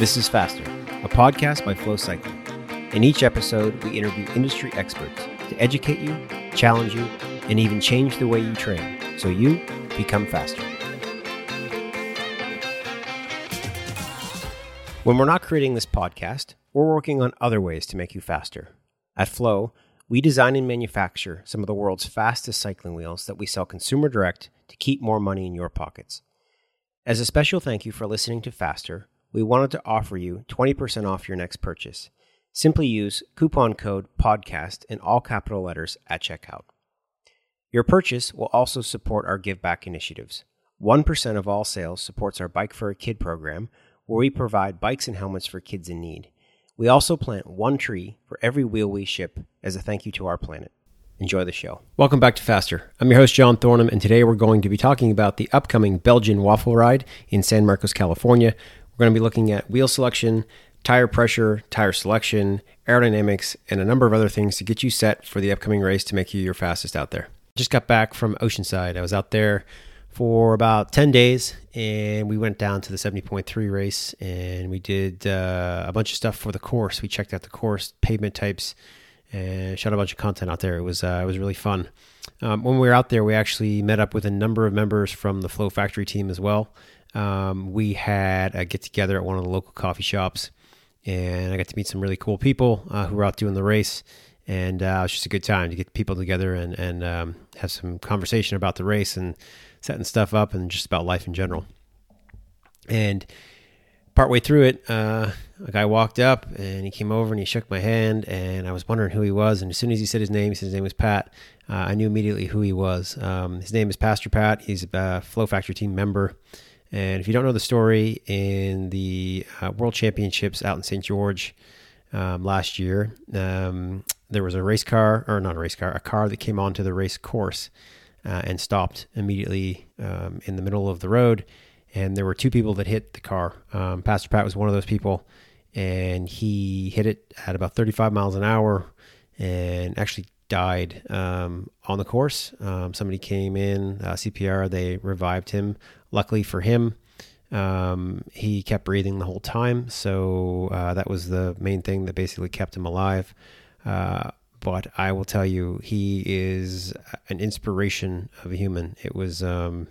This is Faster, a podcast by FLO Cycling. In each episode, we interview industry experts to educate you, challenge you, and even change the way you train so you become faster. When we're not creating this podcast, we're working on other ways to make you faster. At FLO, we design and manufacture some of the world's fastest cycling wheels that we sell consumer direct to keep more money in your pockets. As a special thank you for listening to Faster, we wanted to offer you 20% off your next purchase. Simply use coupon code PODCAST in all capital letters at checkout. Your purchase will also support our give back initiatives. 1% of all sales supports our Bike for a Kid program, where we provide bikes and helmets for kids in need. We also plant one tree for every wheel we ship as a thank you to our planet. Enjoy the show. Welcome back to Faster. I'm your host, Jon Thornton, and today we're going to be talking about the upcoming Belgian Waffle Ride in San Marcos, California, we're going to be looking at wheel selection, tire pressure, tire selection, aerodynamics, and a number of other things to get you set for the upcoming race to make you your fastest out there. Just got back from Oceanside. I was out there for about 10 days and we went down to the 70.3 race and we did uh, a bunch of stuff for the course. We checked out the course, pavement types, and shot a bunch of content out there. It was uh, it was really fun. Um, when we were out there, we actually met up with a number of members from the FLO Factory team as well um, we had a get together at one of the local coffee shops, and I got to meet some really cool people uh, who were out doing the race. And uh, it was just a good time to get people together and, and um, have some conversation about the race and setting stuff up and just about life in general. And partway through it, uh, a guy walked up and he came over and he shook my hand and I was wondering who he was. And as soon as he said his name, he said his name was Pat. Uh, I knew immediately who he was. Um, his name is Pastor Pat. He's a FLO Factory team member. And if you don't know the story, in the uh, World Championships out in St. George um, last year, um, there was a race car, or not a race car, a car that came onto the race course uh, and stopped immediately um, in the middle of the road. And there were two people that hit the car. Um, Pastor Pat was one of those people, and he hit it at about 35 miles an hour and actually died um, on the course. Um, somebody came in, uh, CPR, they revived him. Luckily for him, um, he kept breathing the whole time. So uh, that was the main thing that basically kept him alive. Uh, but I will tell you, he is an inspiration of a human. It was um,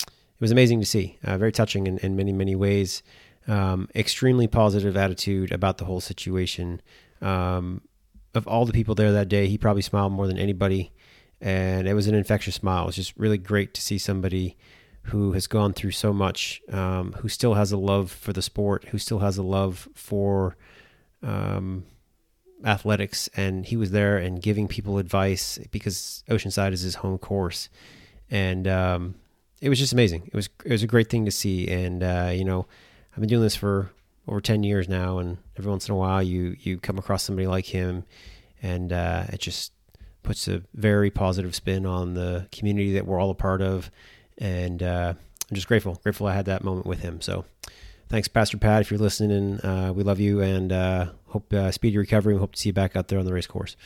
it was amazing to see, uh, very touching in, in, many many ways. Um, extremely positive attitude about the whole situation. Um, of all the people there that day, he probably smiled more than anybody, and it was an infectious smile. It was just really great to see somebody who has gone through so much, um, who still has a love for the sport, who still has a love for um, athletics, and he was there and giving people advice because Oceanside is his home course, and um, it was just amazing. It was it was a great thing to see, and uh, you know, I've been doing this for over 10 years now and every once in a while you you come across somebody like him and uh, it just puts a very positive spin on the community that we're all a part of and uh, i'm just grateful grateful i had that moment with him. So thanks pastor pat if you're listening uh, we love you and uh, hope uh, speedy recovery we hope to see you back out there on the race course.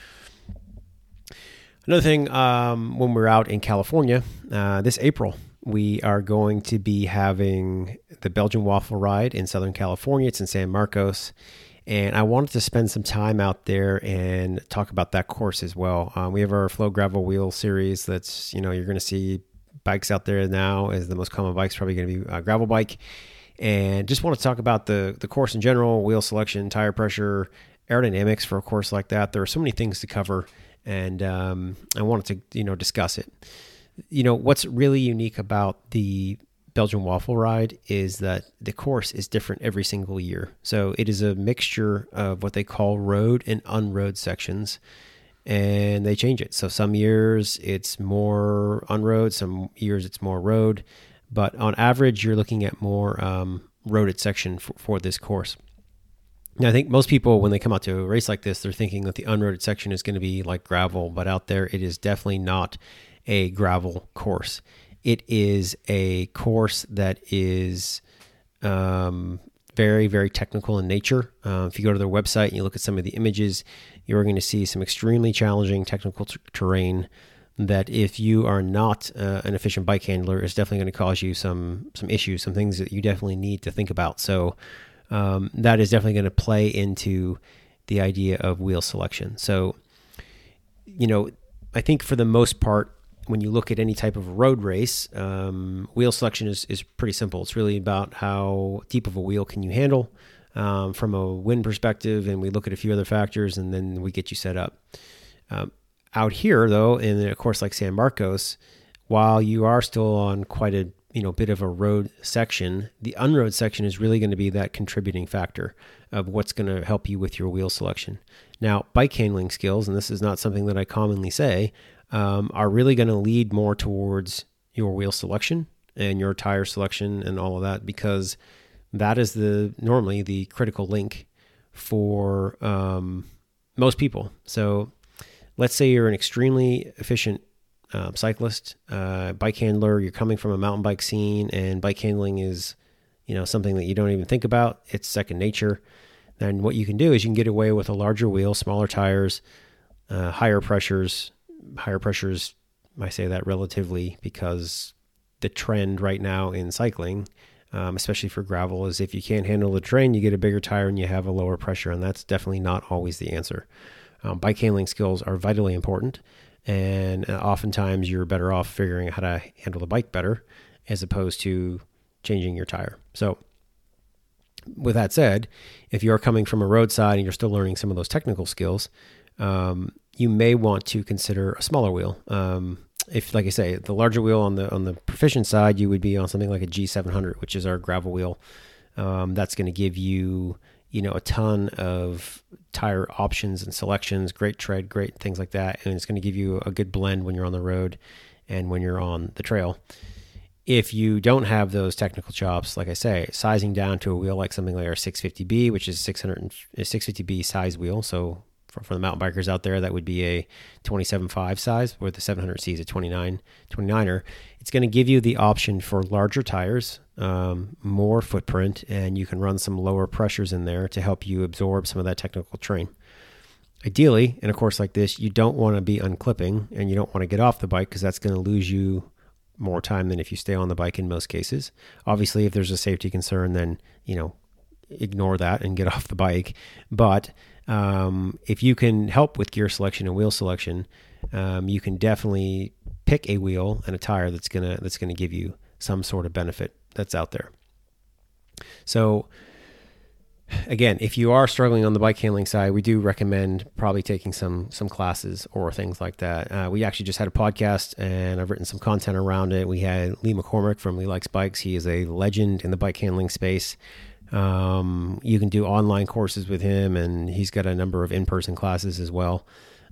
Another thing um, when we're out in california uh, this april we are going to be having the Belgian Waffle Ride in Southern California. It's in San Marcos. And I wanted to spend some time out there and talk about that course as well. Um, we have our FLO Gravel Wheel series that's, you know, you're going to see bikes out there now as the most common bike's probably going to be a gravel bike. And just want to talk about the, the course in general, wheel selection, tire pressure, aerodynamics for a course like that. There are so many things to cover, and um, I wanted to, you know, discuss it you know, what's really unique about the Belgian waffle ride is that the course is different every single year. So it is a mixture of what they call road and unroad sections, and they change it. So some years it's more unroad, some years it's more road, but on average you're looking at more um, roaded section for, for this course. Now, I think most people, when they come out to a race like this, they're thinking that the unroaded section is going to be like gravel, but out there it is definitely not a gravel course. It is a course that is um, very, very technical in nature. Uh, if you go to their website and you look at some of the images, you're going to see some extremely challenging technical t- terrain that if you are not uh, an efficient bike handler is definitely going to cause you some some issues some things that you definitely need to think about so um, that is definitely going to play into the idea of wheel selection. So, you know, I think for the most part, when you look at any type of road race, um, wheel selection is, is pretty simple. It's really about how deep of a wheel can you handle um, from a wind perspective, and we look at a few other factors, and then we get you set up. Um, out here, though, in a course like San Marcos, while you are still on quite a you know bit of a road section, the unroad section is really going to be that contributing factor of what's going to help you with your wheel selection. Now, bike handling skills, and this is not something that I commonly say, um, are really going to lead more towards your wheel selection and your tire selection and all of that because that is the normally the critical link for um, most people. So, let's say you're an extremely efficient uh, cyclist, uh, bike handler. You're coming from a mountain bike scene, and bike handling is, you know, something that you don't even think about. It's second nature. Then what you can do is you can get away with a larger wheel, smaller tires, uh, higher pressures. Higher pressures, I say that relatively because the trend right now in cycling, um, especially for gravel, is if you can't handle the terrain, you get a bigger tire and you have a lower pressure, and that's definitely not always the answer. Um, bike handling skills are vitally important, and uh, oftentimes you're better off figuring out how to handle the bike better as opposed to changing your tire. So, with that said, if you're coming from a roadside and you're still learning some of those technical skills, um, you may want to consider a smaller wheel. Um, if, like I say, the larger wheel on the on the proficient side, you would be on something like a G700, which is our gravel wheel. Um, that's going to give you you know a ton of tire options and selections great tread great things like that and it's going to give you a good blend when you're on the road and when you're on the trail if you don't have those technical chops like i say sizing down to a wheel like something like our 650b which is 600 650b size wheel so for, for the mountain bikers out there, that would be a 27.5 size, where the 700C is a 29, 29er. It's going to give you the option for larger tires, um, more footprint, and you can run some lower pressures in there to help you absorb some of that technical terrain. Ideally, in a course like this, you don't want to be unclipping and you don't want to get off the bike because that's going to lose you more time than if you stay on the bike in most cases. Obviously, if there's a safety concern, then, you know, ignore that and get off the bike. But um, if you can help with gear selection and wheel selection, um, you can definitely pick a wheel and a tire that's gonna that's gonna give you some sort of benefit that's out there. So again, if you are struggling on the bike handling side, we do recommend probably taking some some classes or things like that. Uh, we actually just had a podcast, and I've written some content around it. We had Lee McCormack from Lee Likes Bikes. He is a legend in the bike handling space. Um, you can do online courses with him, and he's got a number of in person classes as well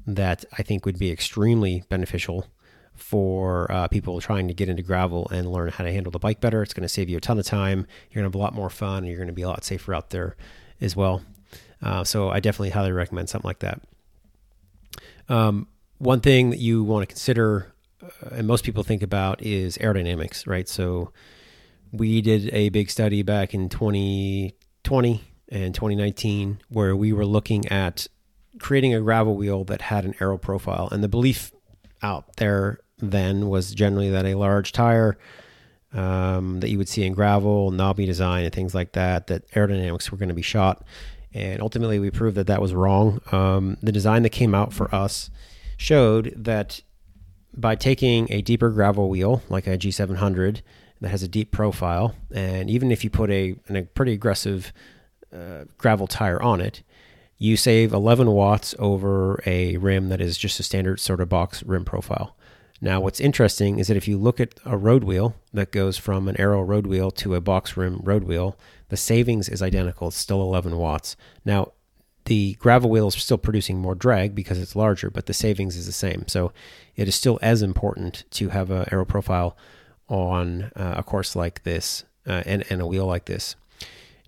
that I think would be extremely beneficial for uh, people trying to get into gravel and learn how to handle the bike better. It's going to save you a ton of time. You're going to have a lot more fun, and you're going to be a lot safer out there as well. Uh, so I definitely highly recommend something like that. Um, one thing that you want to consider, uh, and most people think about, is aerodynamics, right? So we did a big study back in 2020 and 2019 where we were looking at creating a gravel wheel that had an aero profile. And the belief out there then was generally that a large tire um, that you would see in gravel, knobby design, and things like that, that aerodynamics were going to be shot. And ultimately, we proved that that was wrong. Um, the design that came out for us showed that by taking a deeper gravel wheel, like a G700, that has a deep profile, and even if you put a, a pretty aggressive uh, gravel tire on it, you save 11 watts over a rim that is just a standard sort of box rim profile. Now, what's interesting is that if you look at a road wheel that goes from an aero road wheel to a box rim road wheel, the savings is identical. It's still 11 watts. Now, the gravel wheel is still producing more drag because it's larger, but the savings is the same. So it is still as important to have an aero profile on uh, a course like this uh, and, and a wheel like this.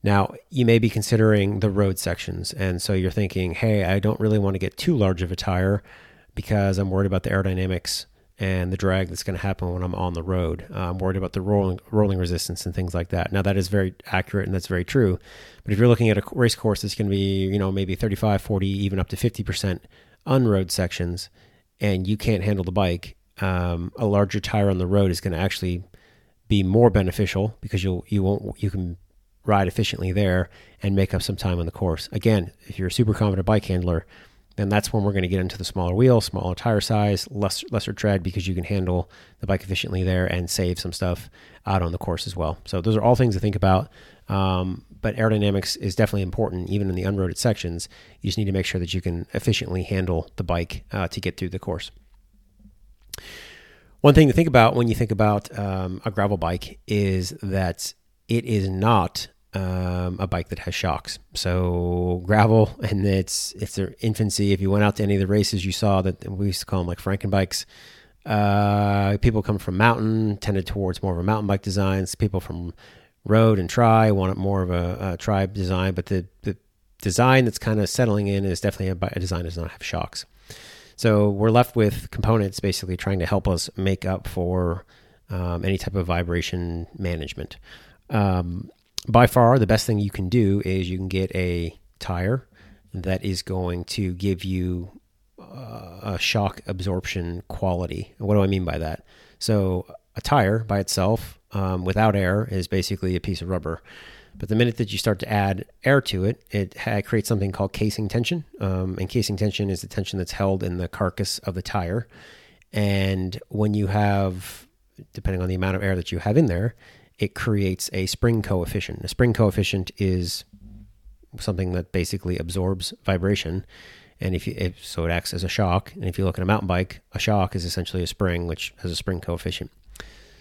Now, you may be considering the road sections. And so you're thinking, hey, I don't really want to get too large of a tire because I'm worried about the aerodynamics and the drag that's going to happen when I'm on the road. Uh, I'm worried about the rolling, rolling resistance and things like that. Now, that is very accurate and that's very true. But if you're looking at a race course that's going to be, you know, maybe 35, 40, even up to 50% unroad sections, and you can't handle the bike, um, a larger tire on the road is going to actually be more beneficial because you'll you won't you can ride efficiently there and make up some time on the course. Again, if you're a super confident bike handler, then that's when we're going to get into the smaller wheel, smaller tire size, less lesser tread because you can handle the bike efficiently there and save some stuff out on the course as well. So those are all things to think about. Um, but aerodynamics is definitely important, even in the unroaded sections. You just need to make sure that you can efficiently handle the bike uh, to get through the course. One thing to think about when you think about um, a gravel bike is that it is not um, a bike that has shocks. So gravel, and it's it's their infancy. If you went out to any of the races, you saw that we used to call them like Franken bikes. Uh, people come from mountain, tended towards more of a mountain bike designs. People from road and tri want more of a, a tribe design, but the, the design that's kind of settling in is definitely a, a design that does not have shocks. So we're left with components basically trying to help us make up for um, any type of vibration management. Um, by far, the best thing you can do is you can get a tire that is going to give you uh, a shock absorption quality. What do I mean by that? So, a tire by itself, um, without air, is basically a piece of rubber. But the minute that you start to add air to it, it creates something called casing tension. Um, and casing tension is the tension that's held in the carcass of the tire. And when you have, depending on the amount of air that you have in there, it creates a spring coefficient. A spring coefficient is something that basically absorbs vibration. And if, you, if so, it acts as a shock. And if you look at a mountain bike, a shock is essentially a spring, which has a spring coefficient.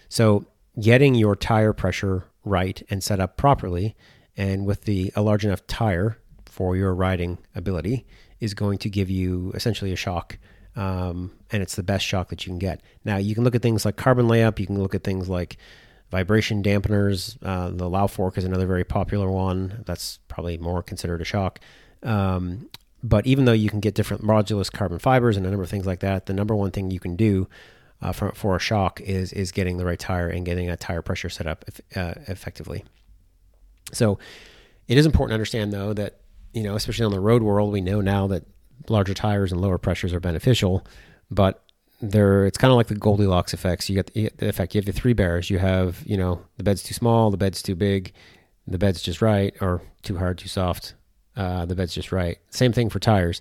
So, getting your tire pressure right and set up properly, and with the a large enough tire for your riding ability, is going to give you essentially a shock. Um, and it's the best shock that you can get. Now, you can look at things like carbon layup. You can look at things like vibration dampeners. Uh, the fork is another very popular one. That's probably more considered a shock. Um, but even though you can get different modulus carbon fibers and a number of things like that, the number one thing you can do uh, for, for a shock is is getting the right tire and getting a tire pressure set up uh, effectively. So it is important to understand though that you know especially on the road world we know now that larger tires and lower pressures are beneficial, but there it's kind of like the Goldilocks effects. You get, the, the effect. You have the three bears. You have you know the bed's too small, the bed's too big, the bed's just right, or too hard, too soft. Uh, the bed's just right. Same thing for tires.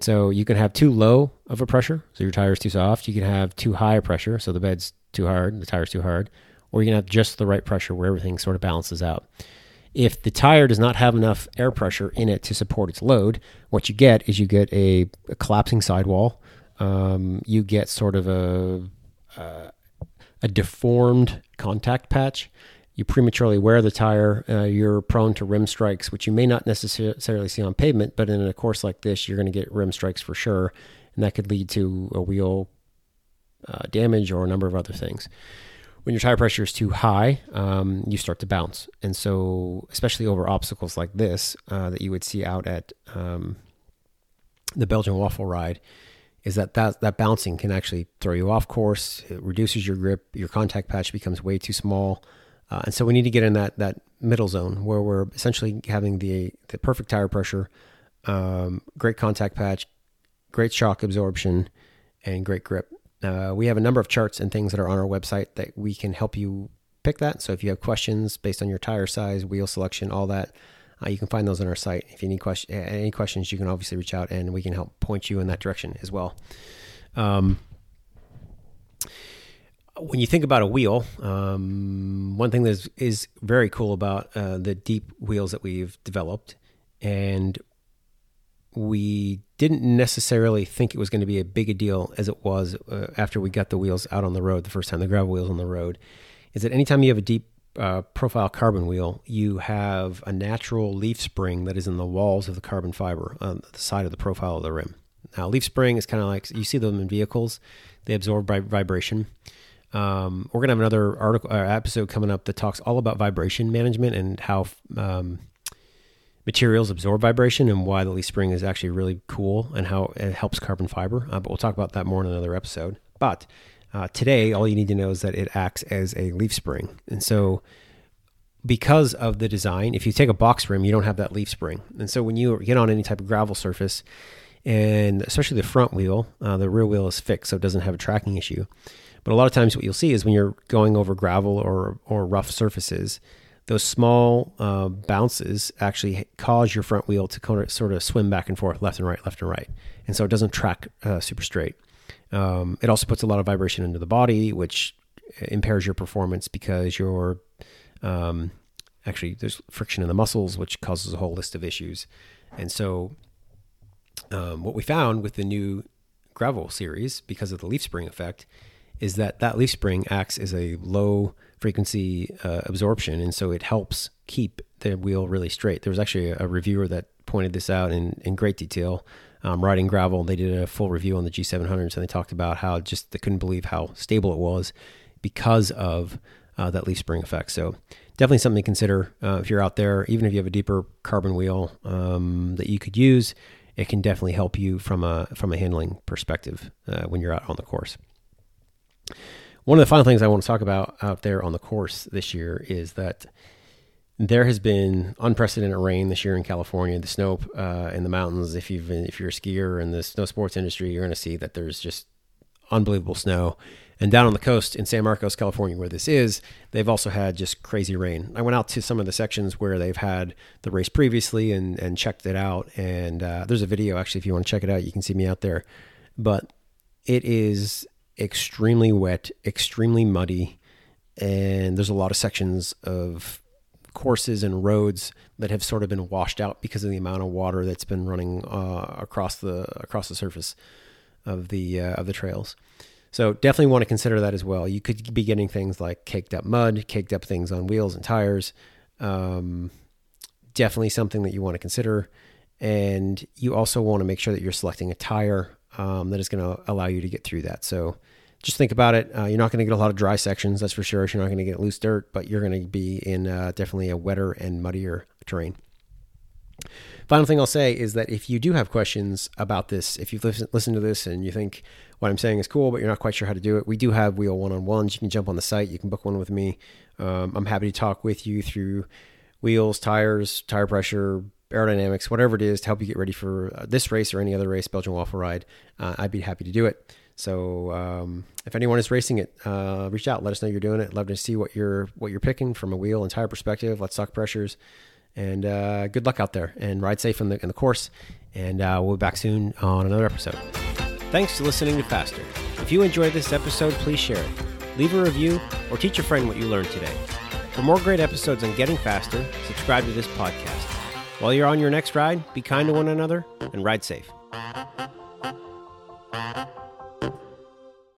So you can have too low of a pressure, so your tire's too soft. You can have too high a pressure, so the bed's too hard, the tire's too hard, or you can have just the right pressure where everything sort of balances out. If the tire does not have enough air pressure in it to support its load, what you get is you get a, a collapsing sidewall um, you get sort of a, a, a deformed contact patch. You prematurely wear the tire. Uh, you're prone to rim strikes, which you may not necessarily see on pavement, but in a course like this, you're going to get rim strikes for sure, and that could lead to a wheel uh, damage or a number of other things. When your tire pressure is too high, um, you start to bounce, and so especially over obstacles like this uh, that you would see out at um, the Belgian waffle ride, is that, that that bouncing can actually throw you off course. It reduces your grip. Your contact patch becomes way too small, uh, and so we need to get in that that middle zone where we're essentially having the the perfect tire pressure, um, great contact patch, great shock absorption, and great grip. Uh, we have a number of charts and things that are on our website that we can help you pick that. So if you have questions based on your tire size, wheel selection, all that, uh, you can find those on our site. If you need question, any questions, you can obviously reach out and we can help point you in that direction as well. Um, when you think about a wheel, um, one thing that is, is very cool about uh, the deep wheels that we've developed, and we didn't necessarily think it was going to be a big a deal as it was uh, after we got the wheels out on the road the first time, the gravel wheels on the road, is that anytime you have a deep uh, profile carbon wheel, you have a natural leaf spring that is in the walls of the carbon fiber on the side of the profile of the rim. Now, leaf spring is kind of like you see them in vehicles; they absorb vibration. Um, we're gonna have another article uh, episode coming up that talks all about vibration management and how um, materials absorb vibration and why the leaf spring is actually really cool and how it helps carbon fiber. Uh, but we'll talk about that more in another episode. But uh, today, all you need to know is that it acts as a leaf spring. And so, because of the design, if you take a box rim, you don't have that leaf spring. And so, when you get on any type of gravel surface, and especially the front wheel, uh, the rear wheel is fixed, so it doesn't have a tracking issue. But a lot of times, what you'll see is when you're going over gravel or, or rough surfaces, those small uh, bounces actually cause your front wheel to sort of swim back and forth, left and right, left and right, and so it doesn't track uh, super straight. Um, it also puts a lot of vibration into the body, which impairs your performance because you're um, actually there's friction in the muscles, which causes a whole list of issues. And so, um, what we found with the new gravel series, because of the leaf spring effect, is that that leaf spring acts as a low frequency uh, absorption, and so it helps keep the wheel really straight. There was actually a, a reviewer that pointed this out in, in great detail. Um, riding gravel, they did a full review on the G700s, and they talked about how just they couldn't believe how stable it was because of uh, that leaf spring effect. So definitely something to consider uh, if you're out there, even if you have a deeper carbon wheel um, that you could use. It can definitely help you from a from a handling perspective uh, when you're out on the course. One of the final things I want to talk about out there on the course this year is that there has been unprecedented rain this year in California. The snow uh, in the mountains. If you've been, if you're a skier in the snow sports industry, you're going to see that there's just unbelievable snow. And down on the coast in San Marcos, California, where this is, they've also had just crazy rain. I went out to some of the sections where they've had the race previously and, and checked it out. And uh, there's a video, actually, if you want to check it out, you can see me out there. But it is extremely wet, extremely muddy. And there's a lot of sections of courses and roads that have sort of been washed out because of the amount of water that's been running uh, across the across the surface of the uh, of the trails. So definitely want to consider that as well. You could be getting things like caked up mud, caked up things on wheels and tires. Um, definitely something that you want to consider. And you also want to make sure that you're selecting a tire um, that is going to allow you to get through that. So just think about it. Uh, you're not going to get a lot of dry sections, that's for sure. You're not going to get loose dirt, but you're going to be in uh, definitely a wetter and muddier terrain. Final thing I'll say is that if you do have questions about this, if you've listened to this and you think what I'm saying is cool, but you're not quite sure how to do it, we do have wheel one on ones. You can jump on the site, you can book one with me. Um, I'm happy to talk with you through wheels, tires, tire pressure, aerodynamics, whatever it is to help you get ready for uh, this race or any other race, Belgian Waffle Ride. Uh, I'd be happy to do it. So um, if anyone is racing it, uh, reach out. Let us know you're doing it. Love to see what you're what you're picking from a wheel and tire perspective. Let's talk pressures. And uh, good luck out there and ride safe in the, in the course. And uh, we'll be back soon on another episode. Thanks for listening to Faster. If you enjoyed this episode, please share it. Leave a review or teach a friend what you learned today. For more great episodes on getting faster, subscribe to this podcast. While you're on your next ride, be kind to one another and ride safe.